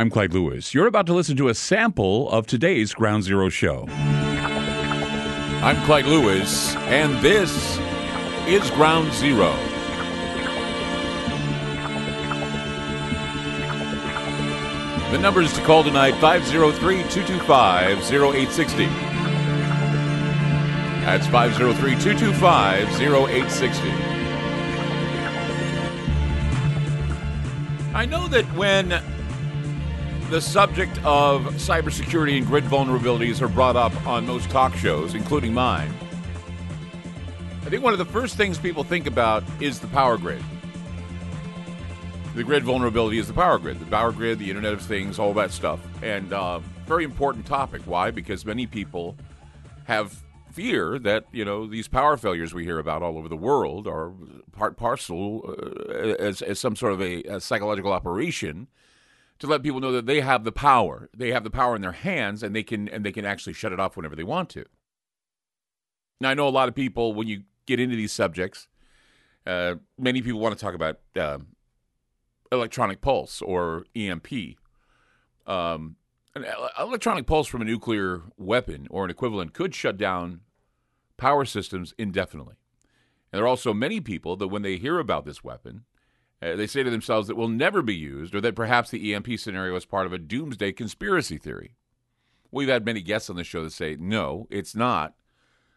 I'm Clyde Lewis. You're about to listen to a sample of today's Ground Zero show. I'm Clyde Lewis, and this is Ground Zero. The numbers to call tonight 503 225 0860. That's 503 225 0860. I know that when the subject of cybersecurity and grid vulnerabilities are brought up on most talk shows, including mine, I think one of the first things people think about is the power grid. The grid vulnerability is the power grid, the power grid, the Internet of Things, all that stuff. And uh, very important topic. Why? Because many people have fear that you know these power failures we hear about all over the world are part parcel uh, as, as some sort of a, a psychological operation to let people know that they have the power. They have the power in their hands, and they can and they can actually shut it off whenever they want to. Now, I know a lot of people when you get into these subjects, uh, many people want to talk about uh, electronic pulse or EMP. Um, an electronic pulse from a nuclear weapon or an equivalent could shut down power systems indefinitely. And there are also many people that when they hear about this weapon, uh, they say to themselves that will never be used, or that perhaps the EMP scenario is part of a doomsday conspiracy theory. We've had many guests on the show that say, no, it's not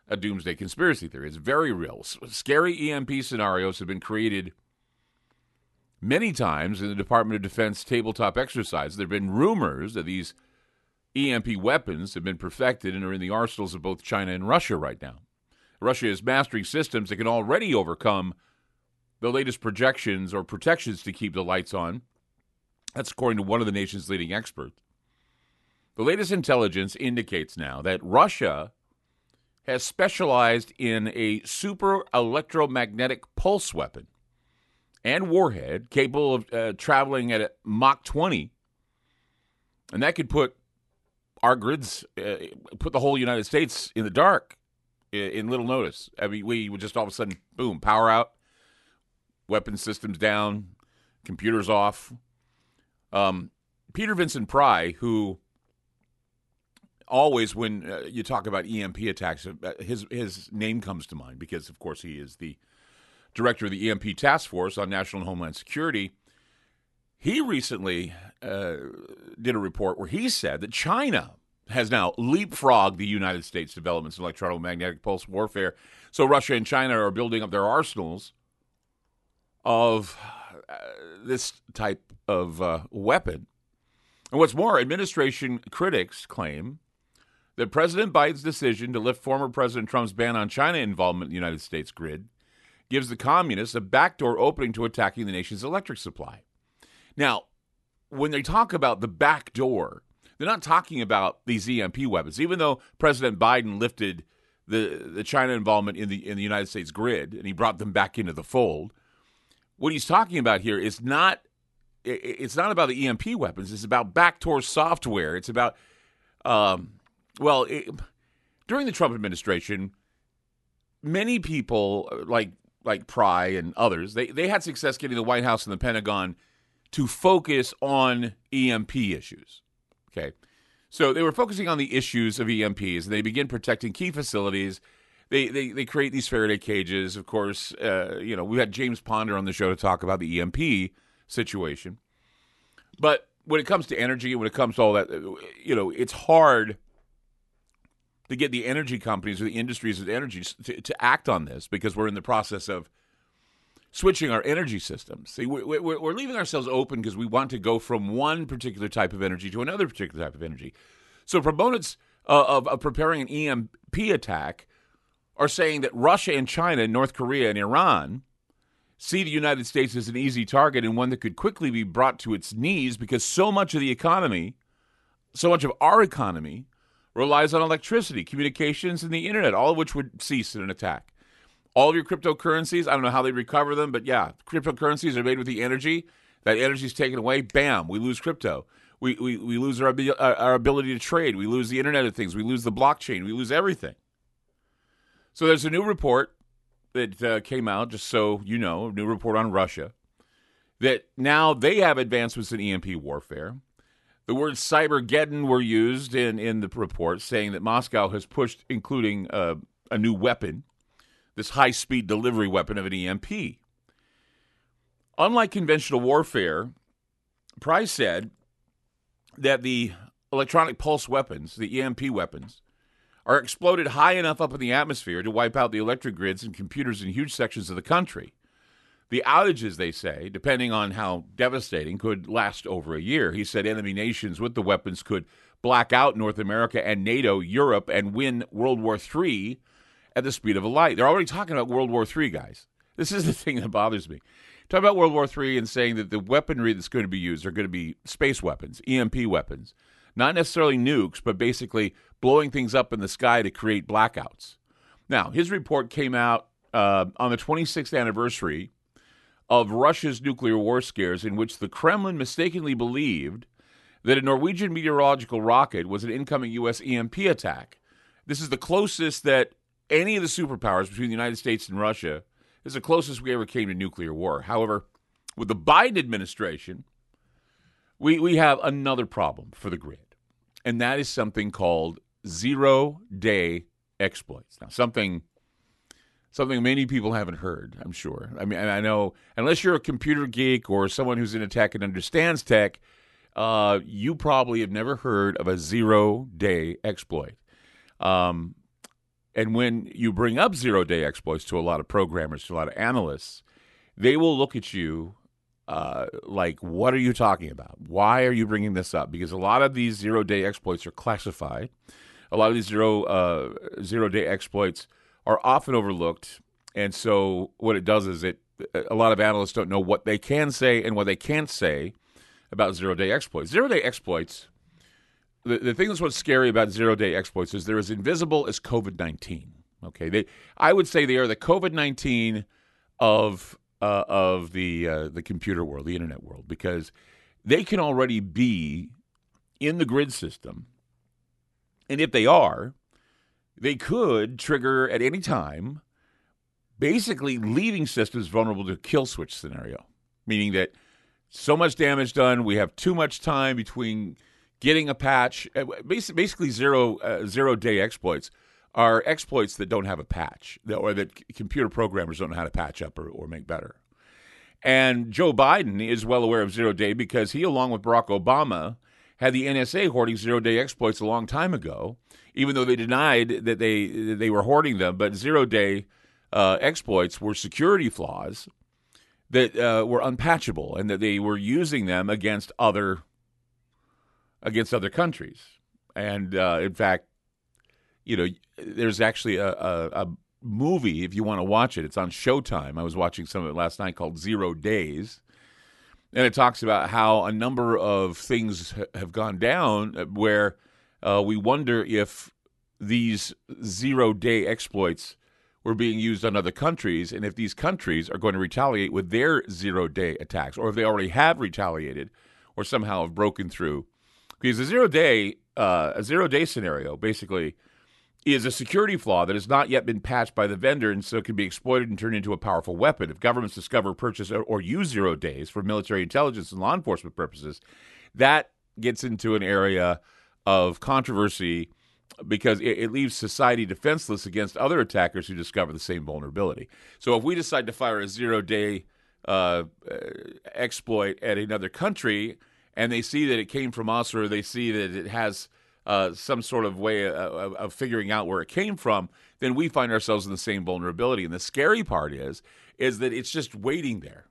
a doomsday conspiracy theory. It's very real. Scary EMP scenarios have been created many times in the Department of Defense tabletop exercise. There have been rumors that these EMP weapons have been perfected and are in the arsenals of both China and Russia right now. Russia is mastering systems that can already overcome the latest projections or protections to keep the lights on. That's according to one of the nation's leading experts. The latest intelligence indicates now that Russia has specialized in a super electromagnetic pulse weapon and warhead capable of uh, traveling at Mach 20. And that could put our grids, uh, put the whole United States in the dark in, in little notice. I mean, we would just all of a sudden, boom, power out, weapon systems down, computers off. Um, Peter Vincent Pry, who always when uh, you talk about EMP attacks, uh, his his name comes to mind because, of course, he is the director of the EMP Task Force on National and Homeland Security. He recently uh, did a report where he said that China has now leapfrogged the United States developments in electromagnetic pulse warfare. So Russia and China are building up their arsenals of uh, this type of uh, weapon. And what's more, administration critics claim that President Biden's decision to lift former President Trump's ban on China involvement in the United States grid gives the communists a backdoor opening to attacking the nation's electric supply. Now, when they talk about the back door, they're not talking about these EMP weapons. Even though President Biden lifted the the China involvement in the in the United States grid and he brought them back into the fold, what he's talking about here is not it's not about the EMP weapons. It's about backdoor software. It's about, um, well, it, during the Trump administration, many people like like Pry and others they they had success getting the White House and the Pentagon to focus on EMP issues. Okay, so they were focusing on the issues of EMPs, and they begin protecting key facilities they, they, they create these Faraday cages. Of course, uh, you know, we had James Ponder on the show to talk about the EMP situation. But when it comes to energy, when it comes to all that, you know, it's hard to get the energy companies or the industries of energy to, to act on this because we're in the process of switching our energy systems. See, we're, we're leaving ourselves open because we want to go from one particular type of energy to another particular type of energy. So proponents uh, of, of preparing an EMP attack are saying that Russia and China, and North Korea and Iran see the United States as an easy target and one that could quickly be brought to its knees because so much of the economy, so much of our economy, relies on electricity, communications, and the internet, all of which would cease in an attack. All of your cryptocurrencies, I don't know how they recover them, but yeah, cryptocurrencies are made with the energy. That energy is taken away, bam, we lose crypto. We, we, we lose our, our ability to trade. We lose the Internet of Things. We lose the blockchain. We lose everything. So there's a new report that uh, came out, just so you know, a new report on Russia, that now they have advancements in EMP warfare. The words cybergeddon were used in, in the report, saying that Moscow has pushed, including uh, a new weapon, this high speed delivery weapon of an EMP. Unlike conventional warfare, Pry said that the electronic pulse weapons, the EMP weapons, are exploded high enough up in the atmosphere to wipe out the electric grids and computers in huge sections of the country. The outages, they say, depending on how devastating, could last over a year. He said enemy nations with the weapons could black out North America and NATO, Europe, and win World War III at the speed of a light. They're already talking about World War III, guys. This is the thing that bothers me. Talk about World War III and saying that the weaponry that's going to be used are going to be space weapons, EMP weapons, not necessarily nukes, but basically blowing things up in the sky to create blackouts. Now, his report came out uh, on the 26th anniversary of Russia's nuclear war scares, in which the Kremlin mistakenly believed that a Norwegian meteorological rocket was an incoming U.S. EMP attack. This is the closest that any of the superpowers between the United States and Russia is the closest we ever came to nuclear war. However, with the Biden administration, we, we have another problem for the grid, and that is something called zero day exploits. Now, something something many people haven't heard, I'm sure. I mean, I know unless you're a computer geek or someone who's into tech and understands tech, uh, you probably have never heard of a zero day exploit. Um, and when you bring up zero day exploits to a lot of programmers, to a lot of analysts, they will look at you uh, like, what are you talking about? Why are you bringing this up? Because a lot of these zero day exploits are classified. A lot of these zero uh, zero day exploits are often overlooked, and so what it does is it a lot of analysts don't know what they can say and what they can't say about zero day exploits. Zero day exploits. The, the thing that's what's scary about zero day exploits is they're as invisible as COVID nineteen. Okay, they I would say they are the COVID nineteen of uh, of the uh, the computer world, the internet world, because they can already be in the grid system, and if they are, they could trigger at any time, basically leaving systems vulnerable to kill switch scenario, meaning that so much damage done, we have too much time between getting a patch. Uh, basically, zero uh, zero day exploits are exploits that don't have a patch, or that computer programmers don't know how to patch up or, or make better. And Joe Biden is well aware of zero day because he, along with Barack Obama, had the NSA hoarding zero day exploits a long time ago even though they denied that they that they were hoarding them. But zero day uh, exploits were security flaws that uh, were unpatchable, and that they were using them against other against other countries. And uh, in fact, you know, there's actually a, a, a movie if you want to watch it. It's on Showtime. I was watching some of it last night called Zero Days. And it talks about how a number of things have gone down where uh, we wonder if these zero day exploits were being used on other countries and if these countries are going to retaliate with their zero day attacks or if they already have retaliated or somehow have broken through. Because a zero day, uh, a zero day scenario basically is a security flaw that has not yet been patched by the vendor and so can be exploited and turned into a powerful weapon. If governments discover, purchase, or, or use zero days for military intelligence and law enforcement purposes, that gets into an area of controversy because it, it, leaves society defenseless against other attackers who discover the same vulnerability. So if we decide to fire a zero day uh, exploit at another country and they see that it came from us or they see that it has uh, some sort of way of, of figuring out where it came from, then we find ourselves in the same vulnerability. And the scary part is, is that it's just waiting there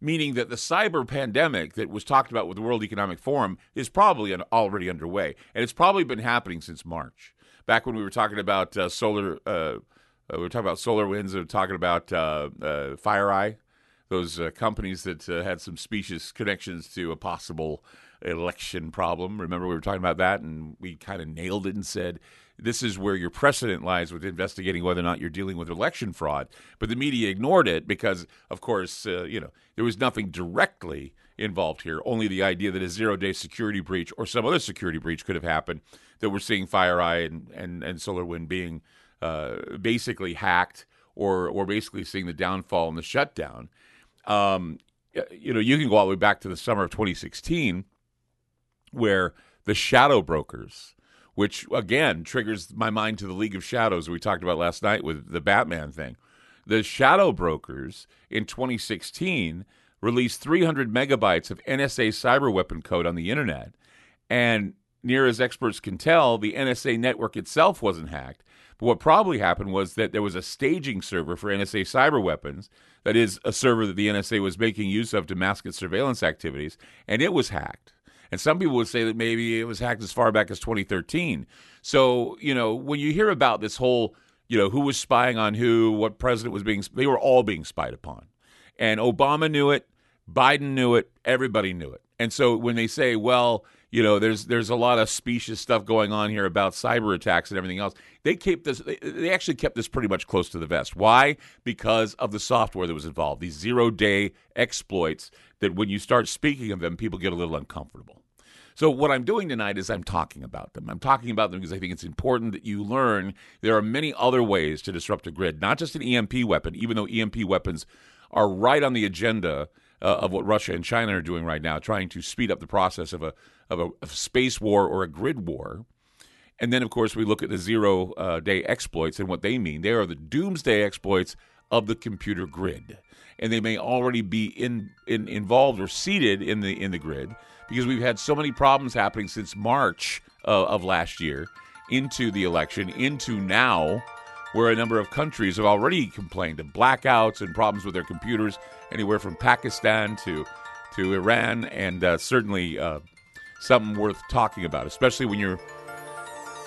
meaning that the cyber pandemic that was talked about with the World Economic Forum is probably already underway, and it's probably been happening since March. Back when we were talking about uh, solar, uh, uh we were talking about SolarWinds, we were talking about uh, uh FireEye, those uh, companies that had some specious connections to a possible election problem. Remember, we were talking about that, and we kind of nailed it and said this is where your precedent lies with investigating whether or not you're dealing with election fraud. But the media ignored it because, of course, uh, you know there was nothing directly involved here. Only the idea that a zero-day security breach or some other security breach could have happened. That we're seeing FireEye and and, and SolarWind being uh, basically hacked, or or basically seeing the downfall and the shutdown. Um, you know, you can go all the way back to the summer of 2016 where the shadow brokers, which again triggers my mind to the League of Shadows we talked about last night with the Batman thing. The shadow brokers in 2016 released 300 megabytes of NSA cyber weapon code on the internet. And near as experts can tell, the NSA network itself wasn't hacked. But what probably happened was that there was a staging server for NSA cyber weapons, that is, a server that the NSA was making use of to mask its surveillance activities, and it was hacked. And some people would say that maybe it was hacked as far back as 2013. So, you know, when you hear about this whole, you know, who was spying on who, what president was being, they were all being spied upon. And Obama knew it, Biden knew it, everybody knew it. And so when they say, well, you know, there's there's a lot of specious stuff going on here about cyber attacks and everything else. They kept this. They, they actually kept this pretty much close to the vest. Why? Because of the software that was involved. These zero day exploits that when you start speaking of them, people get a little uncomfortable. So what I'm doing tonight is I'm talking about them. I'm talking about them because I think it's important that you learn there are many other ways to disrupt a grid, not just an EMP weapon, even though EMP weapons are right on the agenda uh, of what Russia and China are doing right now, trying to speed up the process of a of a, space war or a grid war. And then, of course, we look at the zero uh, day exploits and what they mean. They are the doomsday exploits of the computer grid, and they may already be in, in involved or seated in the in the grid because we've had so many problems happening since March uh, of last year into the election into now where a number of countries have already complained of blackouts and problems with their computers, anywhere from Pakistan to to Iran, and uh, certainly uh, something worth talking about, especially when you're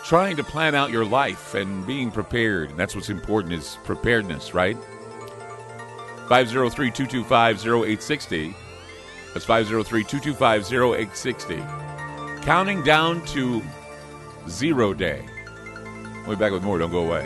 trying to plan out your life and being prepared. And that's what's important is preparedness, right? 503-225-0860. That's 503-225-0860. Counting down to zero day. We'll be back with more. Don't go away.